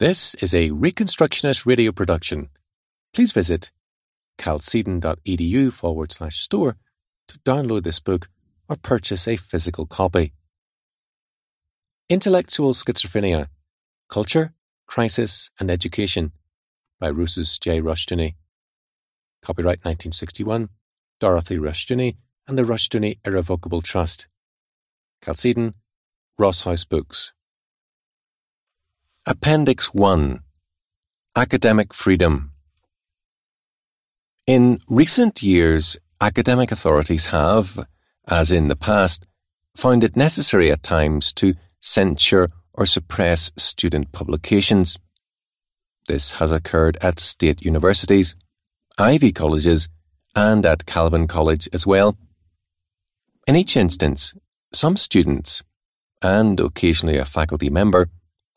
This is a Reconstructionist radio production. Please visit chalcedon.edu forward slash store to download this book or purchase a physical copy. Intellectual Schizophrenia Culture, Crisis and Education by Rousas J. Rushdoony. Copyright 1961, Dorothy Rushdoony and the Rushdoony Irrevocable Trust. Chalcedon, Ross House Books. Appendix 1 Academic Freedom In recent years, academic authorities have, as in the past, found it necessary at times to censure or suppress student publications. This has occurred at state universities, Ivy colleges, and at Calvin College as well. In each instance, some students, and occasionally a faculty member,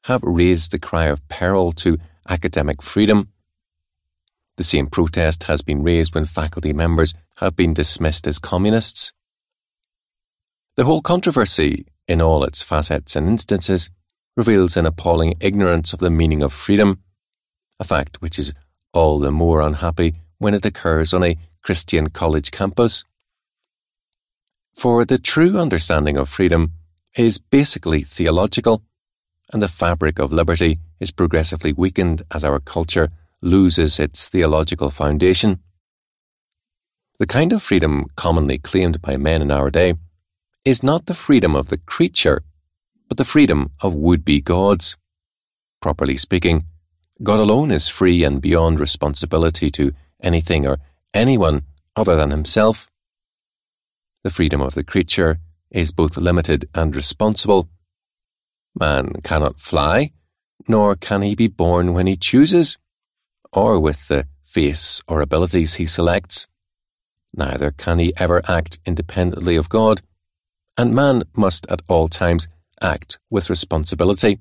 have raised the cry of peril to academic freedom. The same protest has been raised when faculty members have been dismissed as communists. The whole controversy, in all its facets and instances, reveals an appalling ignorance of the meaning of freedom, a fact which is all the more unhappy when it occurs on a Christian college campus. For the true understanding of freedom is basically theological and the fabric of liberty is progressively weakened as our culture loses its theological foundation. The kind of freedom commonly claimed by men in our day is not the freedom of the creature, but the freedom of would be gods. Properly speaking, God alone is free and beyond responsibility to anything or anyone other than himself. The freedom of the creature is both limited and responsible Man cannot fly, nor can he be born when he chooses, or with the face or abilities he selects. Neither can he ever act independently of God, and man must at all times act with responsibility.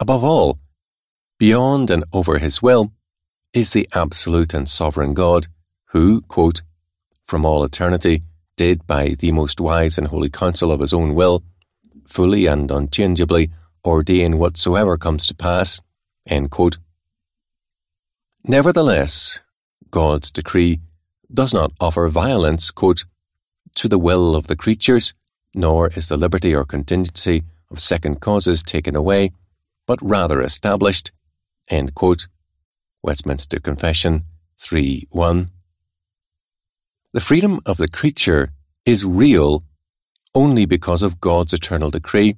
Above all, beyond and over his will, is the absolute and sovereign God, who, quote, from all eternity, did by the most wise and holy counsel of his own will, fully and unchangeably ordain whatsoever comes to pass. Nevertheless, God's decree does not offer violence, quote, to the will of the creatures, nor is the liberty or contingency of second causes taken away, but rather established. Westminster Confession 3 1. The freedom of the creature is real only because of God's eternal decree,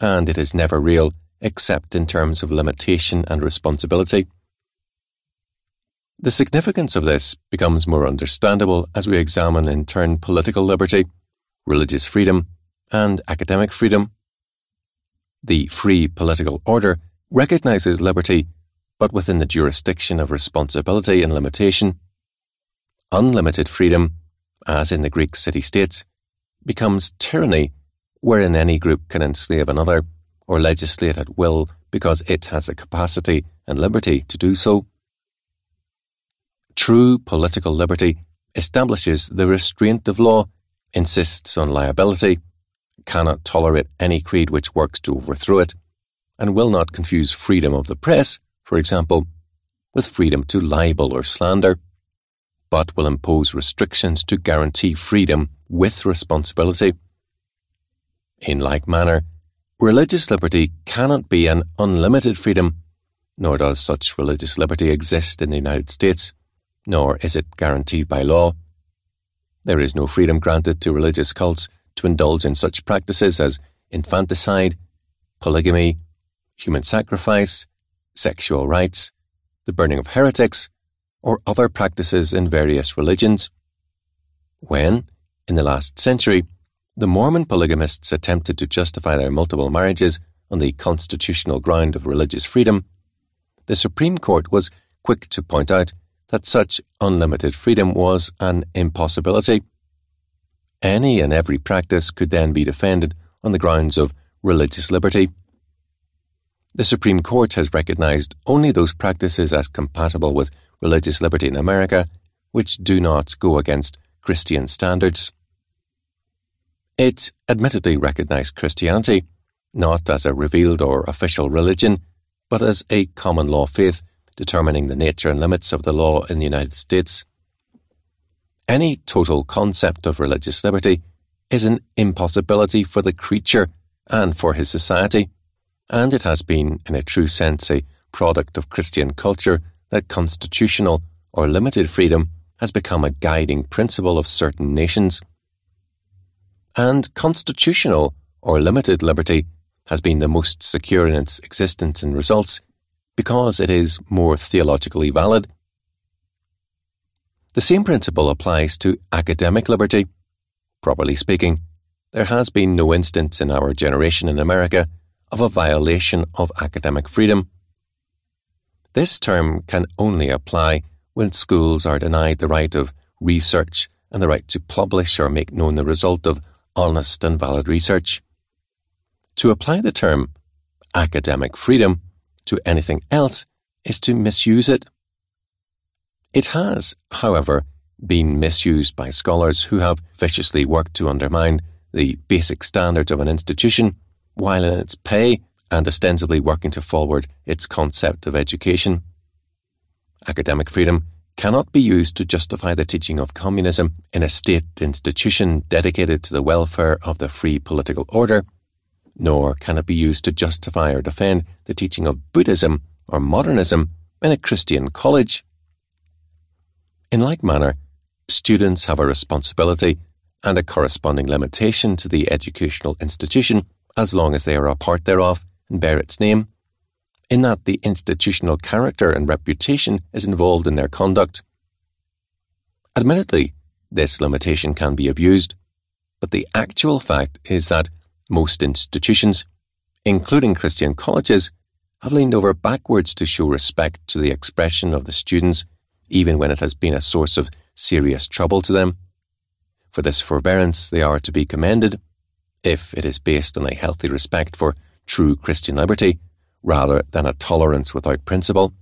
and it is never real except in terms of limitation and responsibility. The significance of this becomes more understandable as we examine in turn political liberty, religious freedom, and academic freedom. The free political order recognizes liberty, but within the jurisdiction of responsibility and limitation. Unlimited freedom, as in the Greek city states, becomes tyranny, wherein any group can enslave another or legislate at will because it has the capacity and liberty to do so. True political liberty establishes the restraint of law, insists on liability, cannot tolerate any creed which works to overthrow it, and will not confuse freedom of the press, for example, with freedom to libel or slander, but will impose restrictions to guarantee freedom with responsibility. In like manner, religious liberty cannot be an unlimited freedom, nor does such religious liberty exist in the United States, nor is it guaranteed by law. There is no freedom granted to religious cults to indulge in such practices as infanticide, polygamy, human sacrifice, sexual rites, the burning of heretics, or other practices in various religions. When, in the last century, the Mormon polygamists attempted to justify their multiple marriages on the constitutional ground of religious freedom. The Supreme Court was quick to point out that such unlimited freedom was an impossibility. Any and every practice could then be defended on the grounds of religious liberty. The Supreme Court has recognized only those practices as compatible with religious liberty in America which do not go against Christian standards. It admittedly recognized Christianity, not as a revealed or official religion, but as a common law faith determining the nature and limits of the law in the United States. Any total concept of religious liberty is an impossibility for the creature and for his society, and it has been, in a true sense, a product of Christian culture that constitutional or limited freedom has become a guiding principle of certain nations. And constitutional or limited liberty has been the most secure in its existence and results because it is more theologically valid. The same principle applies to academic liberty. Properly speaking, there has been no instance in our generation in America of a violation of academic freedom. This term can only apply when schools are denied the right of research and the right to publish or make known the result of honest and valid research. To apply the term academic freedom to anything else is to misuse it. It has, however, been misused by scholars who have viciously worked to undermine the basic standards of an institution while in its pay and ostensibly working to forward its concept of education. Academic freedom cannot be used to justify the teaching of communism in a state institution dedicated to the welfare of the free political order, nor can it be used to justify or defend the teaching of Buddhism or modernism in a Christian college. In like manner, students have a responsibility and a corresponding limitation to the educational institution as long as they are a part thereof bear its name, in that the institutional character and reputation is involved in their conduct. Admittedly, this limitation can be abused, but the actual fact is that most institutions, including Christian colleges, have leaned over backwards to show respect to the expression of the students, even when it has been a source of serious trouble to them. For this forbearance they are to be commended, if it is based on a healthy respect for true Christian liberty, rather than a tolerance without principle.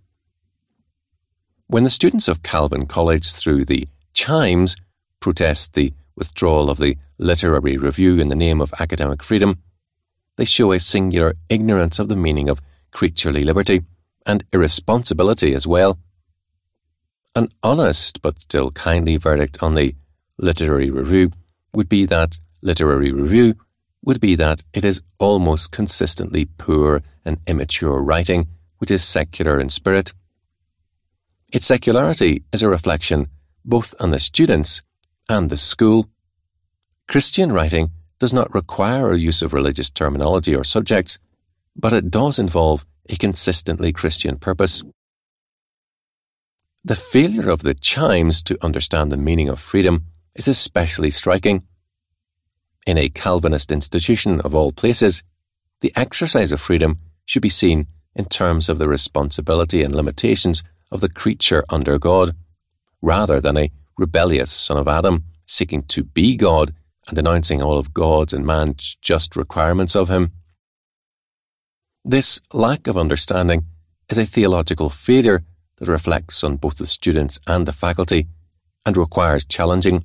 When the students of Calvin College, through the Chimes, protest the withdrawal of the literary review in the name of academic freedom, they show a singular ignorance of the meaning of creaturely liberty and irresponsibility as well. An honest but still kindly verdict on the literary review would be that literary review would be that it is almost consistently poor and immature writing which is secular in spirit. Its secularity is a reflection both on the students and the school. Christian writing does not require a use of religious terminology or subjects, but it does involve a consistently Christian purpose. The failure of the chimes to understand the meaning of freedom is especially striking. In a Calvinist institution of all places, the exercise of freedom should be seen in terms of the responsibility and limitations of the creature under God, rather than a rebellious son of Adam seeking to be God and denouncing all of God's and man's just requirements of him. This lack of understanding is a theological failure that reflects on both the students and the faculty and requires challenging